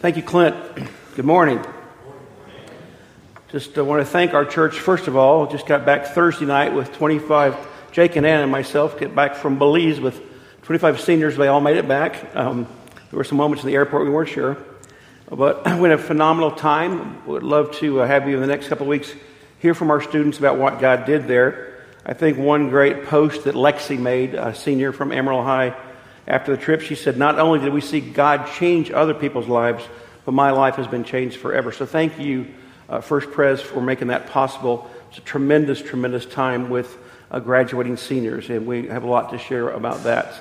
Thank you, Clint. Good morning. Just uh, want to thank our church, first of all. Just got back Thursday night with 25, Jake and Ann and myself get back from Belize with 25 seniors. They all made it back. Um, there were some moments in the airport we weren't sure. But we had a phenomenal time. Would love to uh, have you in the next couple of weeks hear from our students about what God did there. I think one great post that Lexi made, a senior from Emerald High, after the trip, she said, Not only did we see God change other people's lives, but my life has been changed forever. So thank you, uh, First Pres, for making that possible. It's a tremendous, tremendous time with uh, graduating seniors, and we have a lot to share about that.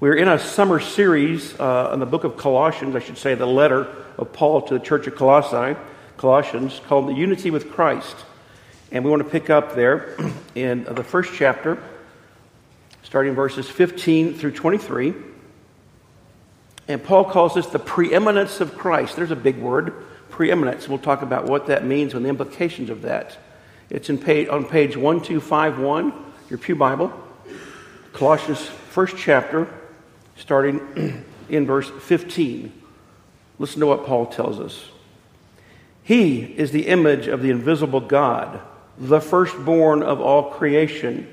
We're in a summer series uh, in the book of Colossians, I should say, the letter of Paul to the church of Colossae, Colossians, called The Unity with Christ. And we want to pick up there in the first chapter starting verses 15 through 23. And Paul calls this the preeminence of Christ. There's a big word, preeminence. We'll talk about what that means and the implications of that. It's in page, on page 1251, your Pew Bible, Colossians, first chapter, starting in verse 15. Listen to what Paul tells us. He is the image of the invisible God, the firstborn of all creation.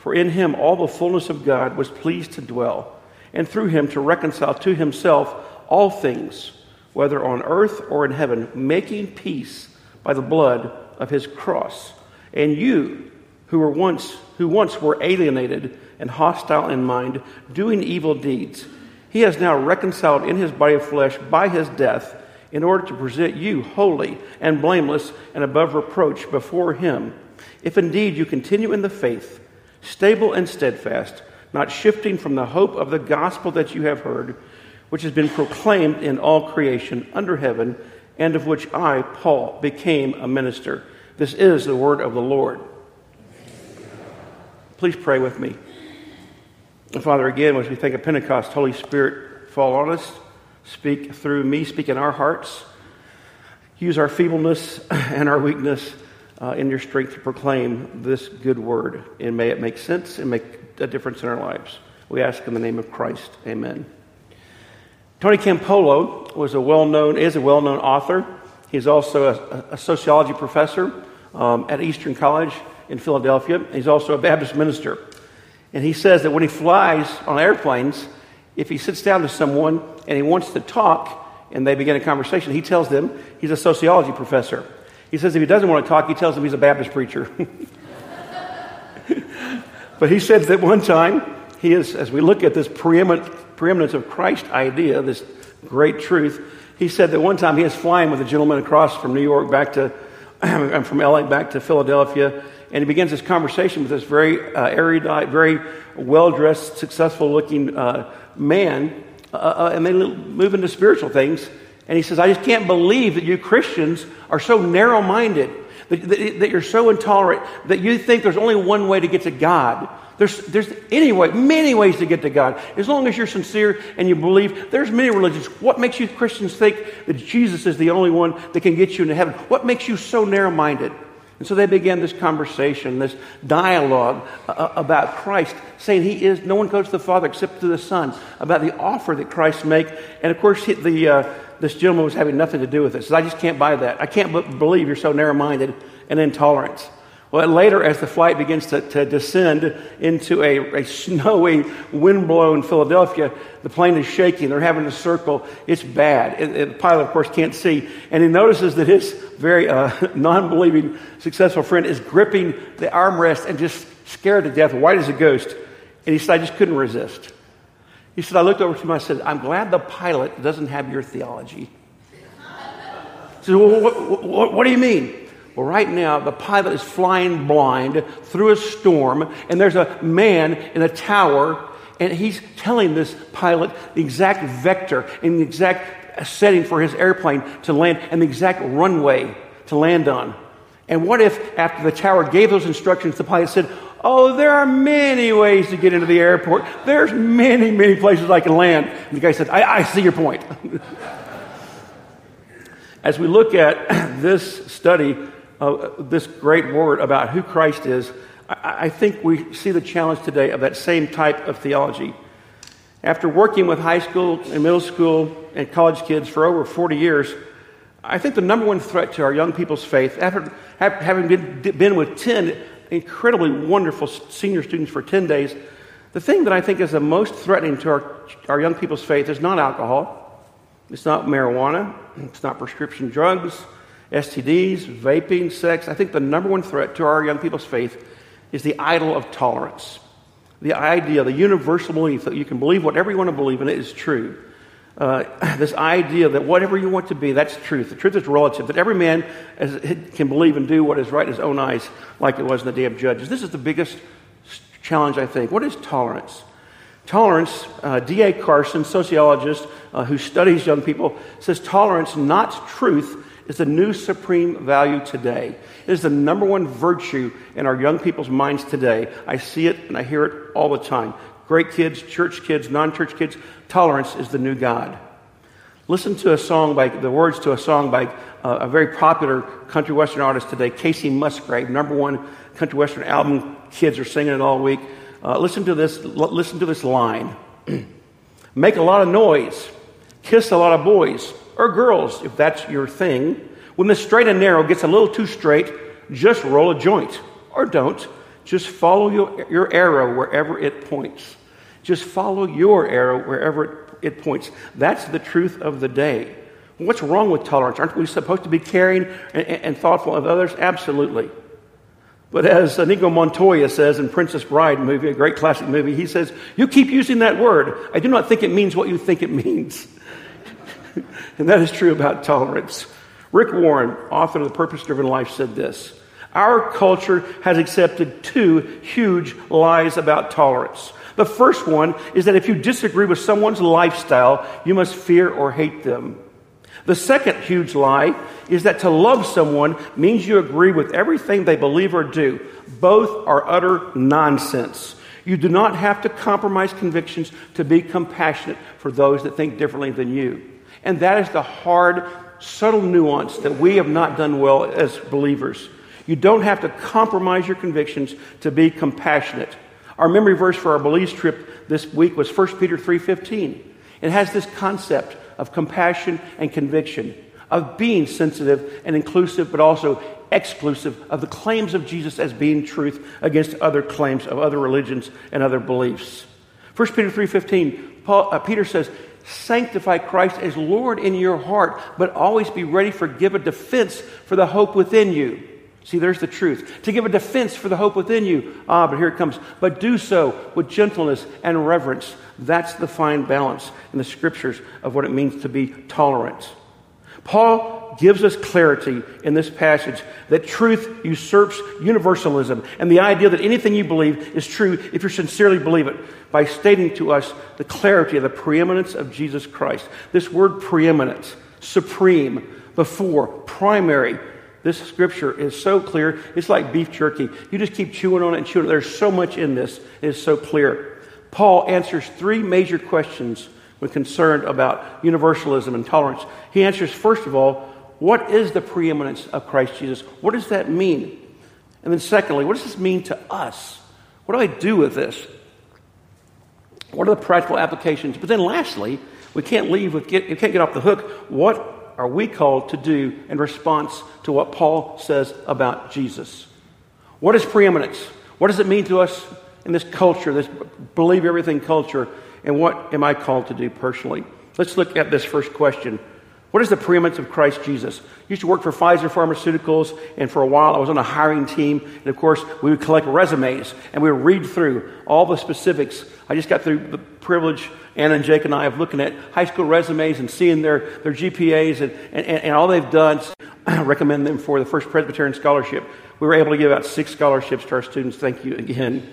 For in him all the fullness of God was pleased to dwell, and through him to reconcile to himself all things, whether on earth or in heaven, making peace by the blood of his cross. And you, who were once who once were alienated and hostile in mind, doing evil deeds, he has now reconciled in his body of flesh by his death, in order to present you holy and blameless and above reproach before him. If indeed you continue in the faith, stable and steadfast, not shifting from the hope of the gospel that you have heard, which has been proclaimed in all creation under heaven, and of which I, Paul, became a minister. This is the word of the Lord. Please pray with me. Father, again, as we think of Pentecost, Holy Spirit, fall on us, speak through me, speak in our hearts. Use our feebleness and our weakness uh, in your strength to proclaim this good word. And may it make sense and make a difference in our lives. We ask in the name of Christ. Amen. Tony Campolo was a well-known, is a well-known author. He's also a, a sociology professor um, at Eastern College in Philadelphia. He's also a Baptist minister. And he says that when he flies on airplanes, if he sits down to someone and he wants to talk and they begin a conversation, he tells them he's a sociology professor. He says if he doesn't want to talk, he tells him he's a Baptist preacher. but he says that one time, he is, as we look at this preeminent, preeminence of Christ idea, this great truth, he said that one time he was flying with a gentleman across from New York back to, I'm from LA back to Philadelphia, and he begins this conversation with this very uh, erudite, very well dressed, successful looking uh, man, uh, uh, and they move into spiritual things. And he says, I just can't believe that you Christians are so narrow minded, that, that, that, you're so intolerant, that you think there's only one way to get to God. There's, there's any way, many ways to get to God. As long as you're sincere and you believe, there's many religions. What makes you Christians think that Jesus is the only one that can get you into heaven? What makes you so narrow minded? And so they began this conversation, this dialogue uh, uh, about Christ, saying he is, no one goes to the Father except to the Son, about the offer that Christ make. And of course, the, uh, this gentleman was having nothing to do with it. I just can't buy that. I can't b- believe you're so narrow minded and intolerant. Well, later, as the flight begins to, to descend into a, a snowy, wind-blown Philadelphia, the plane is shaking. They're having to circle. It's bad. The pilot, of course, can't see. And he notices that his very uh, non-believing, successful friend is gripping the armrest and just scared to death, white as a ghost. And he said, I just couldn't resist. He said, I looked over to him I said, I'm glad the pilot doesn't have your theology. He said, well, what, what, what do you mean? Well, right now, the pilot is flying blind through a storm, and there's a man in a tower, and he's telling this pilot the exact vector and the exact setting for his airplane to land and the exact runway to land on. And what if, after the tower gave those instructions, the pilot said, Oh, there are many ways to get into the airport. There's many, many places I can land. And the guy said, I, I see your point. As we look at this study of uh, this great word about who Christ is, I, I think we see the challenge today of that same type of theology. After working with high school and middle school and college kids for over 40 years, I think the number one threat to our young people's faith, after having been, been with 10 incredibly wonderful senior students for 10 days, the thing that I think is the most threatening to our, our young people's faith is not alcohol, it's not marijuana, it's not prescription drugs, STDs, vaping, sex. I think the number one threat to our young people's faith is the idol of tolerance. The idea, the universal belief that you can believe whatever you want to believe and it is true. Uh, this idea that whatever you want to be, that's truth. The truth is relative, that every man can believe and do what is right in his own eyes, like it was in the day of Judges. This is the biggest challenge, I think. What is tolerance? Tolerance, uh, D.A. Carson, sociologist uh, who studies young people, says tolerance, not truth, is the new supreme value today. It is the number one virtue in our young people's minds today. I see it and I hear it all the time. Great kids, church kids, non church kids, tolerance is the new God. Listen to a song by the words to a song by uh, a very popular country western artist today, Kacey Musgrave, number one country western album. Kids are singing it all week. Uh, listen to this. L- listen to this line: Make a lot of noise, kiss a lot of boys or girls, if that's your thing. When the straight and narrow gets a little too straight, just roll a joint or don't. Just follow your, your arrow wherever it points. Just follow your arrow wherever it it points. That's the truth of the day. What's wrong with tolerance? Aren't we supposed to be caring and, and thoughtful of others? Absolutely. But as Inigo Montoya says in Princess Bride movie, a great classic movie, he says, You keep using that word. I do not think it means what you think it means. and that is true about tolerance. Rick Warren, author of The Purpose Driven Life, said this Our culture has accepted two huge lies about tolerance. The first one is that if you disagree with someone's lifestyle, you must fear or hate them. The second huge lie is that to love someone means you agree with everything they believe or do. Both are utter nonsense. You do not have to compromise convictions to be compassionate for those that think differently than you. And that is the hard, subtle nuance that we have not done well as believers. You don't have to compromise your convictions to be compassionate. Our memory verse for our Belize trip this week was 1 Peter 3:15. It has this concept of compassion and conviction, of being sensitive and inclusive, but also exclusive of the claims of Jesus as being truth against other claims of other religions and other beliefs. 1 Peter 3:15, Paul, uh, Peter says, Sanctify Christ as Lord in your heart, but always be ready for give a defense for the hope within you. See, there's the truth. To give a defense for the hope within you. Ah, but here it comes. But do so with gentleness and reverence. That's the fine balance in the scriptures of what it means to be tolerant. Paul gives us clarity in this passage that truth usurps universalism and the idea that anything you believe is true if you sincerely believe it by stating to us the clarity of the preeminence of Jesus Christ. This word preeminent, supreme, before, primary, this scripture is so clear. It's like beef jerky. You just keep chewing on it and chewing it. There's so much in this. It is so clear. Paul answers three major questions when concerned about universalism and tolerance. He answers, first of all, what is the preeminence of Christ Jesus? What does that mean? And then, secondly, what does this mean to us? What do I do with this? What are the practical applications? But then, lastly, we can't leave with get, we can't get off the hook. What are we called to do in response to what Paul says about Jesus? What is preeminence? What does it mean to us in this culture, this believe everything culture? And what am I called to do personally? Let's look at this first question. What is the preeminence of Christ Jesus? I used to work for Pfizer Pharmaceuticals, and for a while I was on a hiring team. And of course, we would collect resumes and we would read through all the specifics. I just got through the privilege, Anna and Jake and I, of looking at high school resumes and seeing their, their GPAs and, and, and all they've done. Recommend them for the First Presbyterian Scholarship. We were able to give out six scholarships to our students. Thank you again.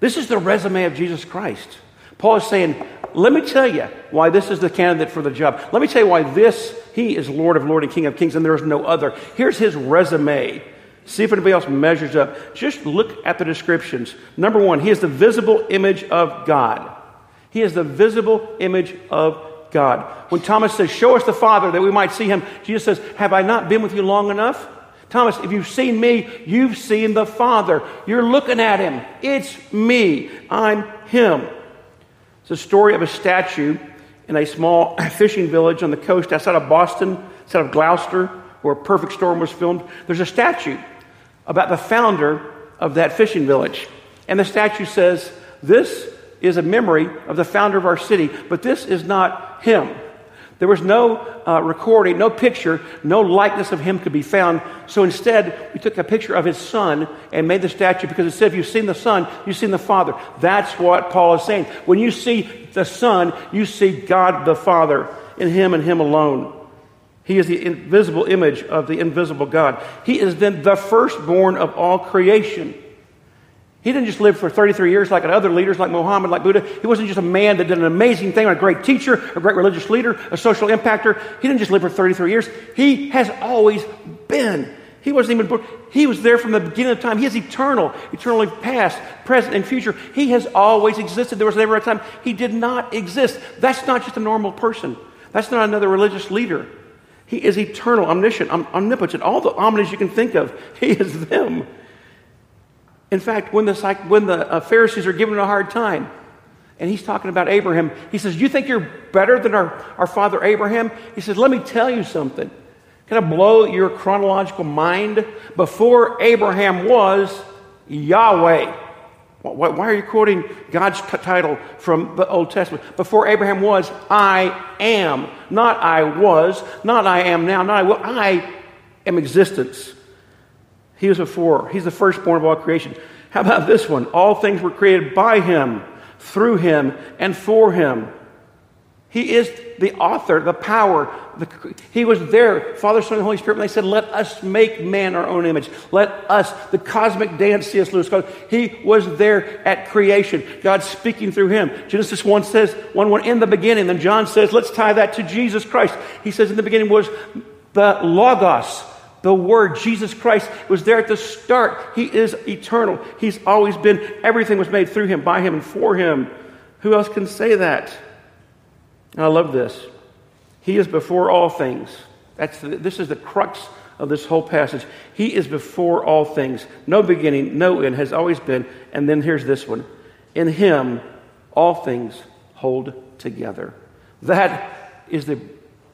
This is the resume of Jesus Christ. Paul is saying, Let me tell you why this is the candidate for the job. Let me tell you why this, he is Lord of Lords and King of Kings, and there is no other. Here's his resume. See if anybody else measures up. Just look at the descriptions. Number one, he is the visible image of God. He is the visible image of God. When Thomas says, Show us the Father that we might see him, Jesus says, Have I not been with you long enough? Thomas, if you've seen me, you've seen the Father. You're looking at him. It's me. I'm him. It's a story of a statue in a small fishing village on the coast outside of Boston, outside of Gloucester, where Perfect Storm was filmed. There's a statue about the founder of that fishing village. And the statue says, This is a memory of the founder of our city, but this is not him. There was no uh, recording, no picture, no likeness of him could be found. So instead, we took a picture of his son and made the statue because it said, if you've seen the son, you've seen the father. That's what Paul is saying. When you see the son, you see God the Father in him and him alone. He is the invisible image of the invisible God. He is then the firstborn of all creation. He didn't just live for 33 years like other leaders like Muhammad, like Buddha. He wasn't just a man that did an amazing thing, a great teacher, a great religious leader, a social impactor. He didn't just live for 33 years. He has always been. He wasn't even born. He was there from the beginning of time. He is eternal, eternally past, present, and future. He has always existed. There was never a time he did not exist. That's not just a normal person. That's not another religious leader. He is eternal, omniscient, omnipotent, all the omnis you can think of. He is them. In fact, when the, when the uh, Pharisees are giving him a hard time, and he's talking about Abraham, he says, You think you're better than our, our father Abraham? He says, Let me tell you something. Can I blow your chronological mind? Before Abraham was Yahweh. Why are you quoting God's title from the Old Testament? Before Abraham was, I am. Not I was, not I am now, not I will. I am existence. He was before. He's the firstborn of all creation. How about this one? All things were created by him, through him, and for him. He is the author, the power. The, he was there, Father, Son, and Holy Spirit, when they said, Let us make man our own image. Let us, the cosmic dance, C.S. Lewis called He was there at creation. God speaking through him. Genesis 1 says, 1 1 in the beginning. Then John says, Let's tie that to Jesus Christ. He says, In the beginning was the Logos, the Word, Jesus Christ, was there at the start. He is eternal. He's always been. Everything was made through Him, by Him, and for Him. Who else can say that? And I love this. He is before all things. That's the, this is the crux of this whole passage. He is before all things. No beginning, no end, has always been. And then here's this one In Him, all things hold together. That is the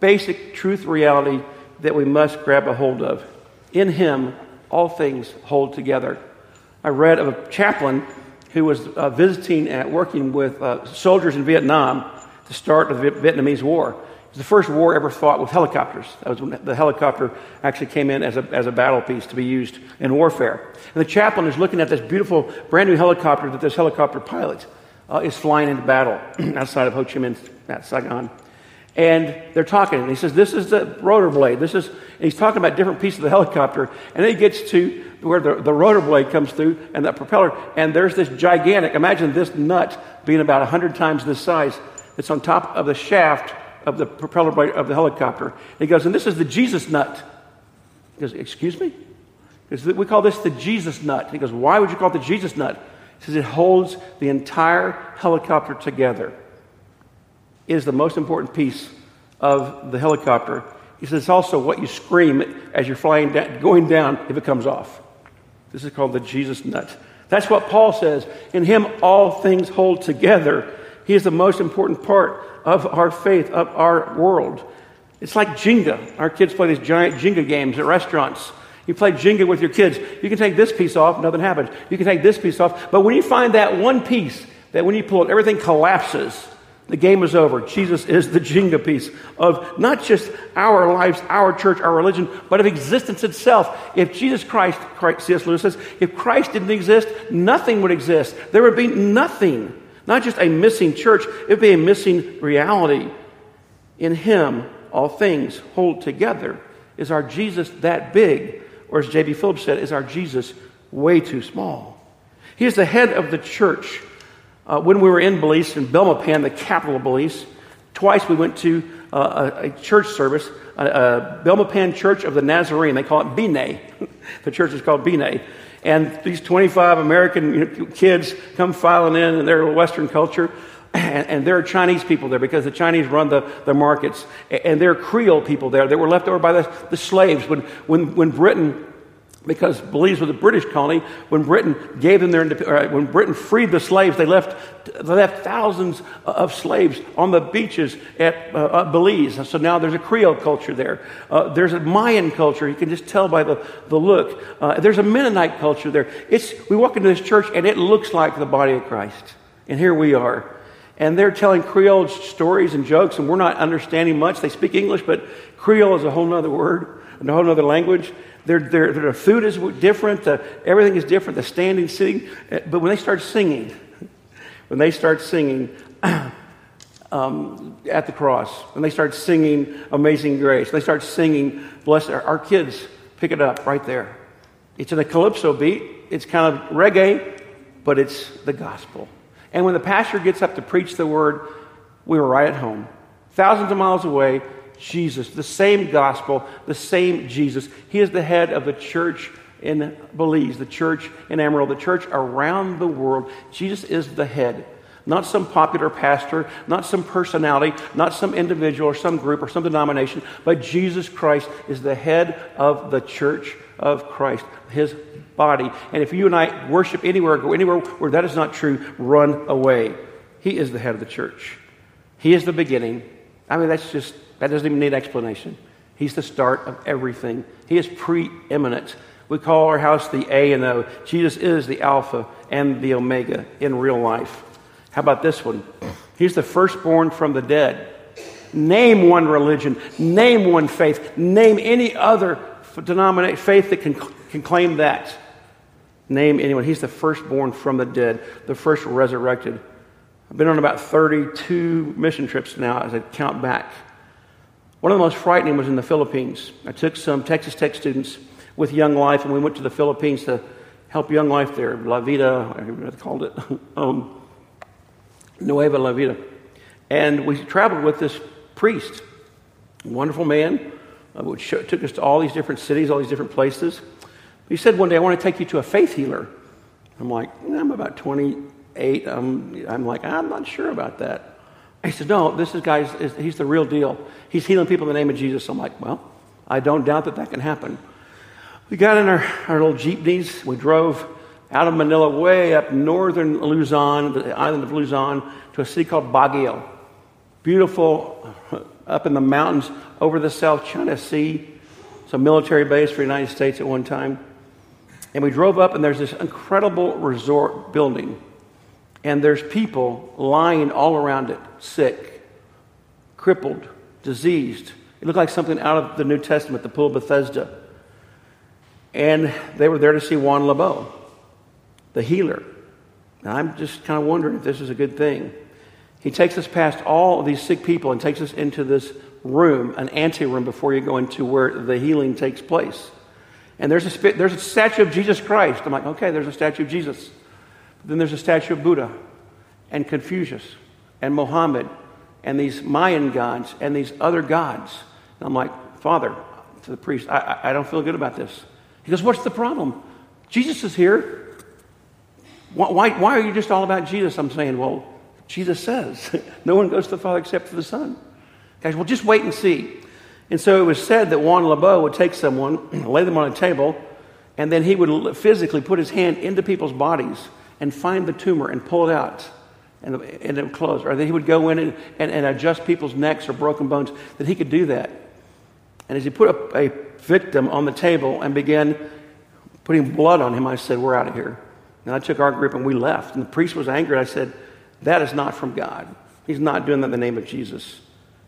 basic truth reality that we must grab a hold of. In him, all things hold together. I read of a chaplain who was uh, visiting and working with uh, soldiers in Vietnam to start of the Vietnamese War. It was the first war ever fought with helicopters. That was when the helicopter actually came in as a, as a battle piece to be used in warfare. And the chaplain is looking at this beautiful, brand new helicopter that this helicopter pilot uh, is flying into battle outside of Ho Chi Minh, Saigon. And they're talking, and he says, This is the rotor blade. This is, he's talking about different pieces of the helicopter. And then he gets to where the, the rotor blade comes through and the propeller, and there's this gigantic, imagine this nut being about 100 times this size. It's on top of the shaft of the propeller blade of the helicopter. And he goes, And this is the Jesus nut. He goes, Excuse me? We call this the Jesus nut. He goes, Why would you call it the Jesus nut? He says, It holds the entire helicopter together is the most important piece of the helicopter. He says it's also what you scream as you're flying down, going down if it comes off. This is called the Jesus nut. That's what Paul says. In him, all things hold together. He is the most important part of our faith, of our world. It's like Jenga. Our kids play these giant Jenga games at restaurants. You play Jenga with your kids. You can take this piece off, nothing happens. You can take this piece off. But when you find that one piece, that when you pull it, everything collapses. The game is over. Jesus is the Jenga piece of not just our lives, our church, our religion, but of existence itself. If Jesus Christ, Christ C.S. Lewis says, if Christ didn't exist, nothing would exist. There would be nothing. Not just a missing church, it would be a missing reality. In Him, all things hold together. Is our Jesus that big? Or as J.B. Phillips said, is our Jesus way too small? He is the head of the church. Uh, when we were in Belize, in Belmopan, the capital of Belize, twice we went to uh, a, a, church service, a, a Belmopan Church of the Nazarene. They call it Bine. the church is called Bine. And these 25 American you know, kids come filing in in their Western culture. And, and, there are Chinese people there because the Chinese run the, the markets. And there are Creole people there that were left over by the, the slaves. When, when, when Britain because Belize was a British colony. When Britain gave them their uh, when Britain freed the slaves, they left they left thousands of slaves on the beaches at uh, Belize. So now there's a Creole culture there. Uh, there's a Mayan culture. You can just tell by the the look. Uh, there's a Mennonite culture there. It's we walk into this church and it looks like the body of Christ. And here we are. And they're telling Creole stories and jokes, and we're not understanding much. They speak English, but Creole is a whole other word, and a whole other language. Their, their, their food is different. The, everything is different. The standing, sitting. But when they start singing, when they start singing um, at the cross, when they start singing Amazing Grace, they start singing Blessed, our, our kids pick it up right there. It's in a calypso beat. It's kind of reggae, but it's the gospel. And when the pastor gets up to preach the word, we were right at home. Thousands of miles away, Jesus, the same gospel, the same Jesus. He is the head of the church in Belize, the church in Amarillo, the church around the world. Jesus is the head. Not some popular pastor, not some personality, not some individual or some group or some denomination, but Jesus Christ is the head of the church of Christ, his body. And if you and I worship anywhere, go anywhere where that is not true, run away. He is the head of the church. He is the beginning. I mean, that's just that doesn't even need explanation. He's the start of everything. He is preeminent. We call our house the A and O. Jesus is the Alpha and the Omega in real life. How about this one? He's the firstborn from the dead. Name one religion, name one faith, name any other denomination faith that can, can claim that. Name anyone. He's the firstborn from the dead, the first resurrected. I've been on about 32 mission trips now as I count back. One of the most frightening was in the Philippines. I took some Texas Tech students with Young Life, and we went to the Philippines to help Young Life there, La Vida, I they called it, um, Nueva La Vida. And we traveled with this priest, wonderful man, uh, which took us to all these different cities, all these different places. He said one day, I want to take you to a faith healer. I'm like, I'm about 28. I'm, I'm like, I'm not sure about that. He said, No, this is guy, he's the real deal. He's healing people in the name of Jesus. I'm like, Well, I don't doubt that that can happen. We got in our, our little jeepneys. We drove out of Manila, way up northern Luzon, the island of Luzon, to a city called Baguio. Beautiful, up in the mountains over the South China Sea. It's a military base for the United States at one time. And we drove up, and there's this incredible resort building and there's people lying all around it, sick, crippled, diseased. It looked like something out of the New Testament, the pool of Bethesda. And they were there to see Jun Labo, the healer. And I'm just kind of wondering if this is a good thing. He takes us past all of these sick people and takes us into this room, an anteroom, before you go into where the healing takes place. And there's a, there's a statue of Jesus Christ. I'm like, okay, there's a statue of Jesus. Then there's a statue of Buddha and Confucius and Mohammed and these Mayan gods and these other gods. And I'm like, Father, to the priest, I, I, I don't feel good about this. He goes, What's the problem? Jesus is here. Why, why, why are you just all about Jesus? I'm saying, Well, Jesus says, no one goes to the Father except for the Son. Guys, well, just wait and see. And so it was said that Jun Labo would take someone, lay them on a table, and then he would physically put his hand into people's bodies and find the tumor and pull it out and, and it would close. Or that he would go in and, and, and, adjust people's necks or broken bones, that he could do that. And as he put a, a victim on the table and began putting blood on him, I said, We're out of here. And I took our group and we left. And the priest was angry. I said, That is not from God. He's not doing that in the name of Jesus.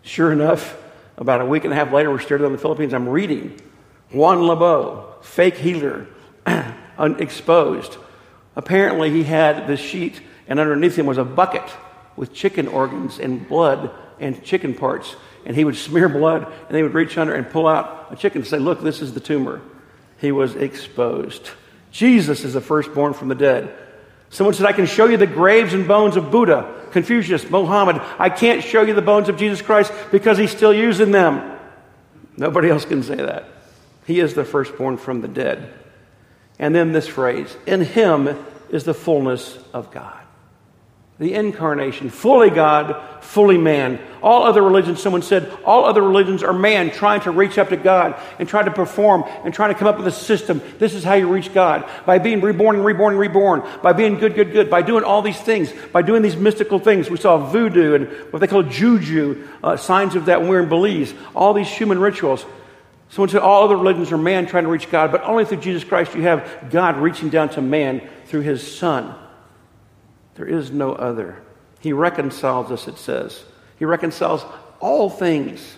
Sure enough, about a week and a half later, we're still in the Philippines. I'm reading Jun Labo, fake healer, exposed. Apparently, he had this sheet, and underneath him was a bucket with chicken organs and blood and chicken parts. And he would smear blood, and they would reach under and pull out a chicken and say, Look, this is the tumor. He was exposed. Jesus is the firstborn from the dead. Someone said, I can show you the graves and bones of Buddha, Confucius, Mohammed. I can't show you the bones of Jesus Christ because he's still using them. Nobody else can say that. He is the firstborn from the dead. And then this phrase, in him is the fullness of God the incarnation, fully God, fully man. All other religions, someone said, all other religions are man trying to reach up to God and trying to perform and trying to come up with a system. This is how you reach God by being reborn and reborn and reborn, by being good, good, good, by doing all these things, by doing these mystical things. We saw voodoo and what they call juju, uh, signs of that when we were in Belize, all these human rituals. Someone said all other religions are man trying to reach God, but only through Jesus Christ you have God reaching down to man through his Son. There is no other. He reconciles us, it says. He reconciles all things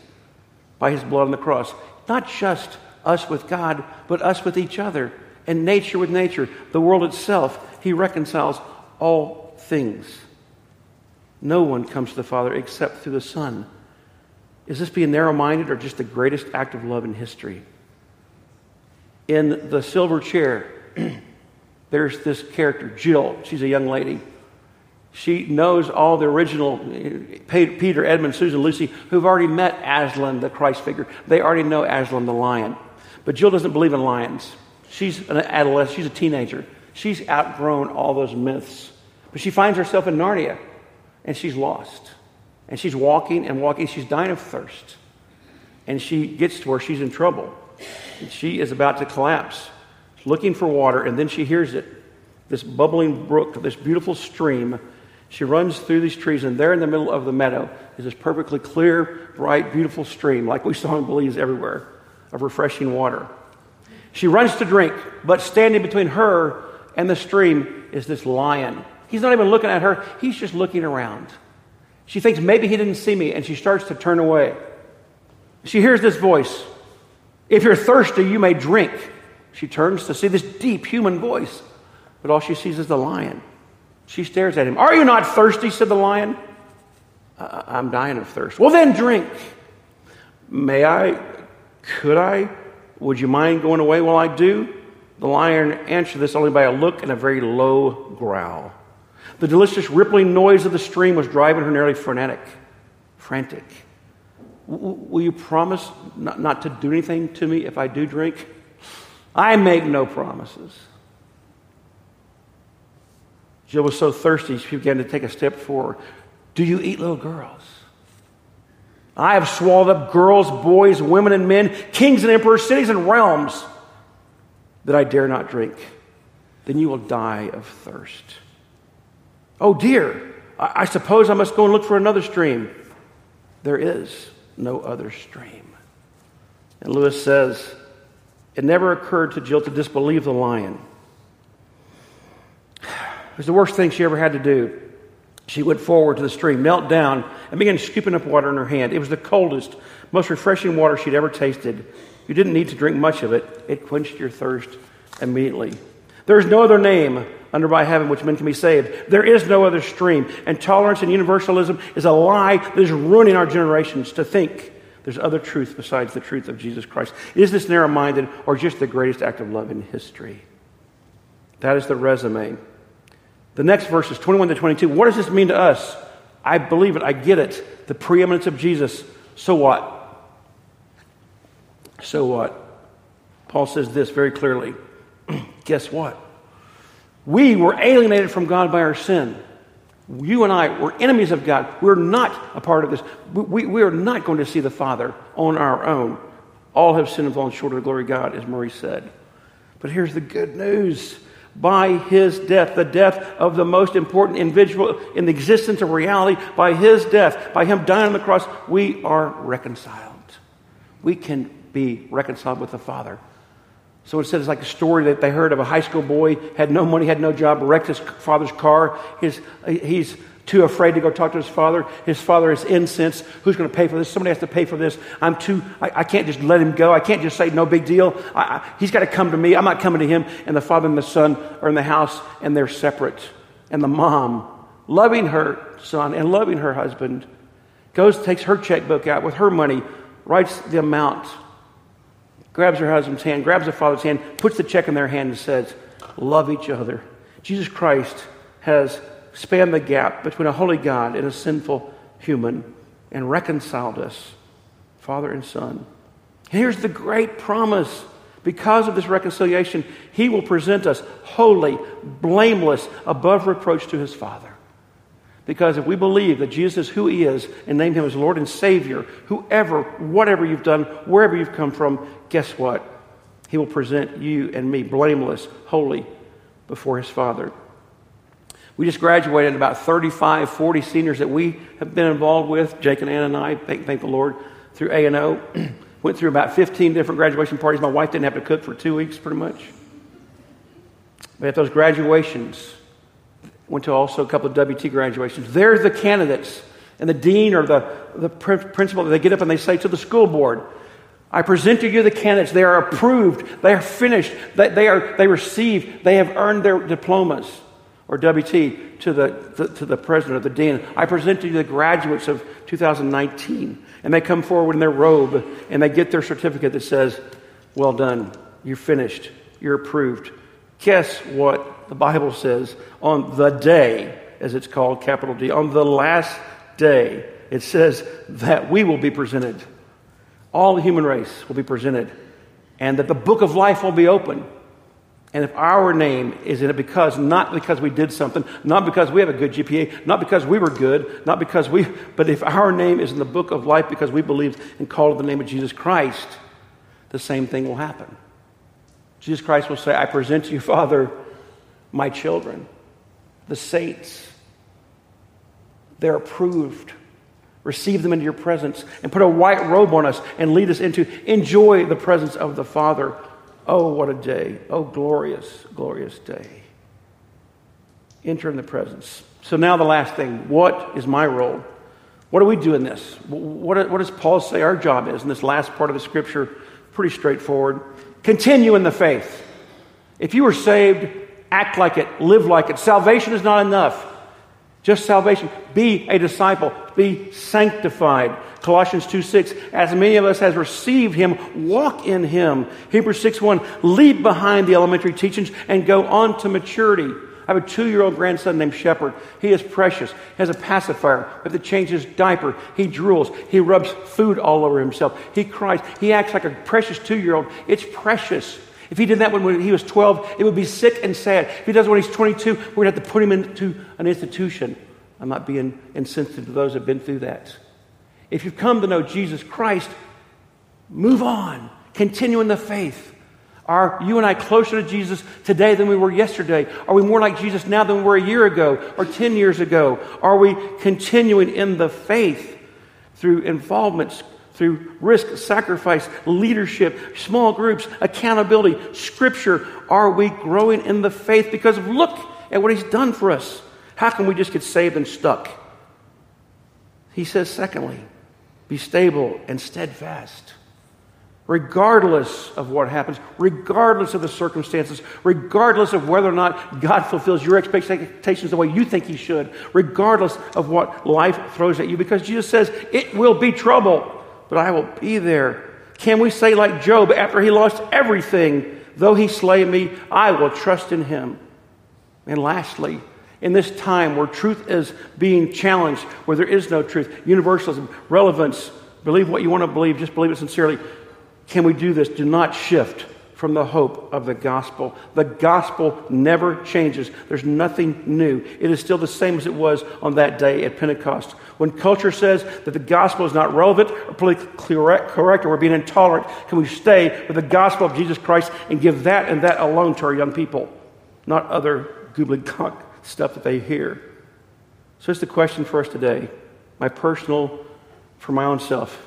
by his blood on the cross. Not just us with God, but us with each other, and nature with nature, the world itself. He reconciles all things. No one comes to the Father except through the Son. Is this being narrow minded or just the greatest act of love in history? In the silver chair, there's this character, Jill. She's a young lady. She knows all the original uh, Peter, Edmund, Susan, Lucy, who've already met Aslan, the Christ figure. They already know Aslan, the lion. But Jill doesn't believe in lions. She's an adolescent, she's a teenager. She's outgrown all those myths. But she finds herself in Narnia, and she's lost. And she's walking and walking. She's dying of thirst. And she gets to where she's in trouble. She is about to collapse, looking for water, and then she hears it this bubbling brook, this beautiful stream she runs through these trees, and there in the middle of the meadow is this perfectly clear, bright, beautiful stream, like we saw in Belize everywhere, of refreshing water. She runs to drink, but standing between her and the stream is this lion. He's not even looking at her, he's just looking around. She thinks maybe he didn't see me, and she starts to turn away. She hears this voice If you're thirsty, you may drink. She turns to see this deep human voice, but all she sees is the lion. She stares at him. Are you not thirsty? said the lion. I'm dying of thirst. Well, then drink. May I? Could I? Would you mind going away while I do? The lion answered this only by a look and a very low growl. The delicious rippling noise of the stream was driving her nearly frenetic, frantic. will you promise not, not to do anything to me if I do drink? I make no promises. Jill was so thirsty, she began to take a step forward. Do you eat little girls? I have swallowed up girls, boys, women, and men, kings and emperors, cities and realms that I dare not drink. Then you will die of thirst. Oh dear, I, suppose I must go and look for another stream. There is no other stream. And Lewis says, it never occurred to Jill to disbelieve the lion. It was the worst thing she ever had to do. She went forward to the stream, knelt down, and began scooping up water in her hand. It was the coldest, most refreshing water she'd ever tasted. You didn't need to drink much of it, it quenched your thirst immediately. There is no other name under my heaven which men can be saved. There is no other stream. And tolerance and universalism is a lie that is ruining our generations to think there's other truth besides the truth of Jesus Christ. Is this narrow minded or just the greatest act of love in history? That is the resume the next verses, 21 to 22. What does this mean to us? I believe it. I get it. The preeminence of Jesus. So what? So what? Paul says this very clearly. Guess what? We were alienated from God by our sin. You and I were enemies of God. We're not a part of this. We, we are not going to see the Father on our own. All have sinned and fallen short of the glory of God, as Murray said. But here's the good news by his death, the death of the most important individual in the existence of reality, by his death, by him dying on the cross, we are reconciled. We can be reconciled with the Father. So it said it's like a story that they heard of a high school boy, had no money, had no job, wrecked his father's car. His, he's too afraid to go talk to his father. His father is incensed. Who's going to pay for this? Somebody has to pay for this. I'm too, I, I can't just let him go. I can't just say, no big deal. I, I, he's got to come to me. I'm not coming to him. And the father and the son are in the house and they're separate. And the mom, loving her son and loving her husband, goes, takes her checkbook out with her money, writes the amount, grabs her husband's hand, grabs the father's hand, puts the check in their hand and says, love each other. Jesus Christ has spanned the gap between a holy God and a sinful human and reconciled us, Father and Son. Here's the great promise. Because of this reconciliation, He will present us holy, blameless, above reproach to His Father. Because if we believe that Jesus is who He is and name Him as Lord and Savior, whoever, whatever you've done, wherever you've come from, guess what? He will present you and me blameless, holy before His Father. We just graduated about 35, 40 seniors that we have been involved with, Jake and Ann and I, thank, thank the Lord, through A&O. Went through about 15 different graduation parties. My wife didn't have to cook for two weeks, pretty much. But at those graduations, went to also a couple of WT graduations. There's the candidates and the dean or the, the principal. They get up and they say to the school board, I present to you the candidates. They are approved. They are finished. They, they, are, they receive. They have earned their diplomas or WT to the, the, to the president or the dean. I present to you the graduates of 2019. And they come forward in their robe and they get their certificate that says, Well done. You're finished. You're approved. Guess what the Bible says on the day, as it's called, capital D, on the last day, it says that we will be presented. All the human race will be presented. And that the book of life will be open. And if our name is in it because, not because we did something, not because we have a good GPA, not because we were good, not because we, but if our name is in the book of life because we believed and called the name of Jesus Christ, the same thing will happen. Jesus Christ will say, I present to you, Father, my children, the saints. They're approved. Receive them into your presence and put a white robe on us and lead us into enjoy the presence of the Father Oh, what a day. Oh, glorious, glorious day. Enter in the presence. So, now the last thing what is my role? What do we do in this? What, what does Paul say our job is in this last part of the scripture? Pretty straightforward. Continue in the faith. If you are saved, act like it, live like it. Salvation is not enough. Just salvation. Be a disciple. Be sanctified. Colossians 2 6, as many of us has received him, walk in him. Hebrews 6 1, leave behind the elementary teachings and go on to maturity. I have a two year old grandson named Shepherd. He is precious. He has a pacifier. We have to change his diaper. He drools. He rubs food all over himself. He cries. He acts like a precious two year old. It's precious. If he did that when he was 12, it would be sick and sad. If he does it when he's 22, we're going to have to put him into an institution. I'm not being insensitive to those who have been through that. If you've come to know Jesus Christ, move on. Continue in the faith. Are you and I closer to Jesus today than we were yesterday? Are we more like Jesus now than we were a year ago or 10 years ago? Are we continuing in the faith through involvements, through risk, sacrifice, leadership, small groups, accountability, scripture? Are we growing in the faith because of look at what He's done for us? How can we just get saved and stuck? He says, secondly, be stable and steadfast. Regardless of what happens, regardless of the circumstances, regardless of whether or not God fulfills your expectations the way you think He should, regardless of what life throws at you, because Jesus says, It will be trouble, but I will be there. Can we say, like Job, after he lost everything, though he slay me, I will trust in him? And lastly, in this time where truth is being challenged, where there is no truth, universalism, relevance, believe what you want to believe, just believe it sincerely. Can we do this? Do not shift from the hope of the gospel. The gospel never changes. There's nothing new. It is still the same as it was on that day at Pentecost. When culture says that the gospel is not relevant or politically correct or we're being intolerant, can we stay with the gospel of Jesus Christ and give that and that alone to our young people, not other gobbledygook stuff that they hear. So it's the question for us today, my personal, for my own self.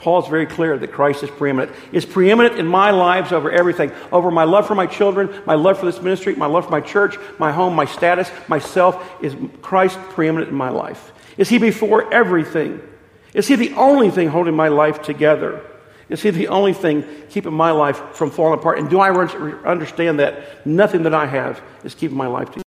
Paul's very clear that Christ is preeminent. Is preeminent in my lives over everything, over my love for my children, my love for this ministry, my love for my church, my home, my status, myself. Is Christ preeminent in my life? Is he before everything? Is he the only thing holding my life together? Is he the only thing keeping my life from falling apart? And do I understand that nothing that I have is keeping my life together?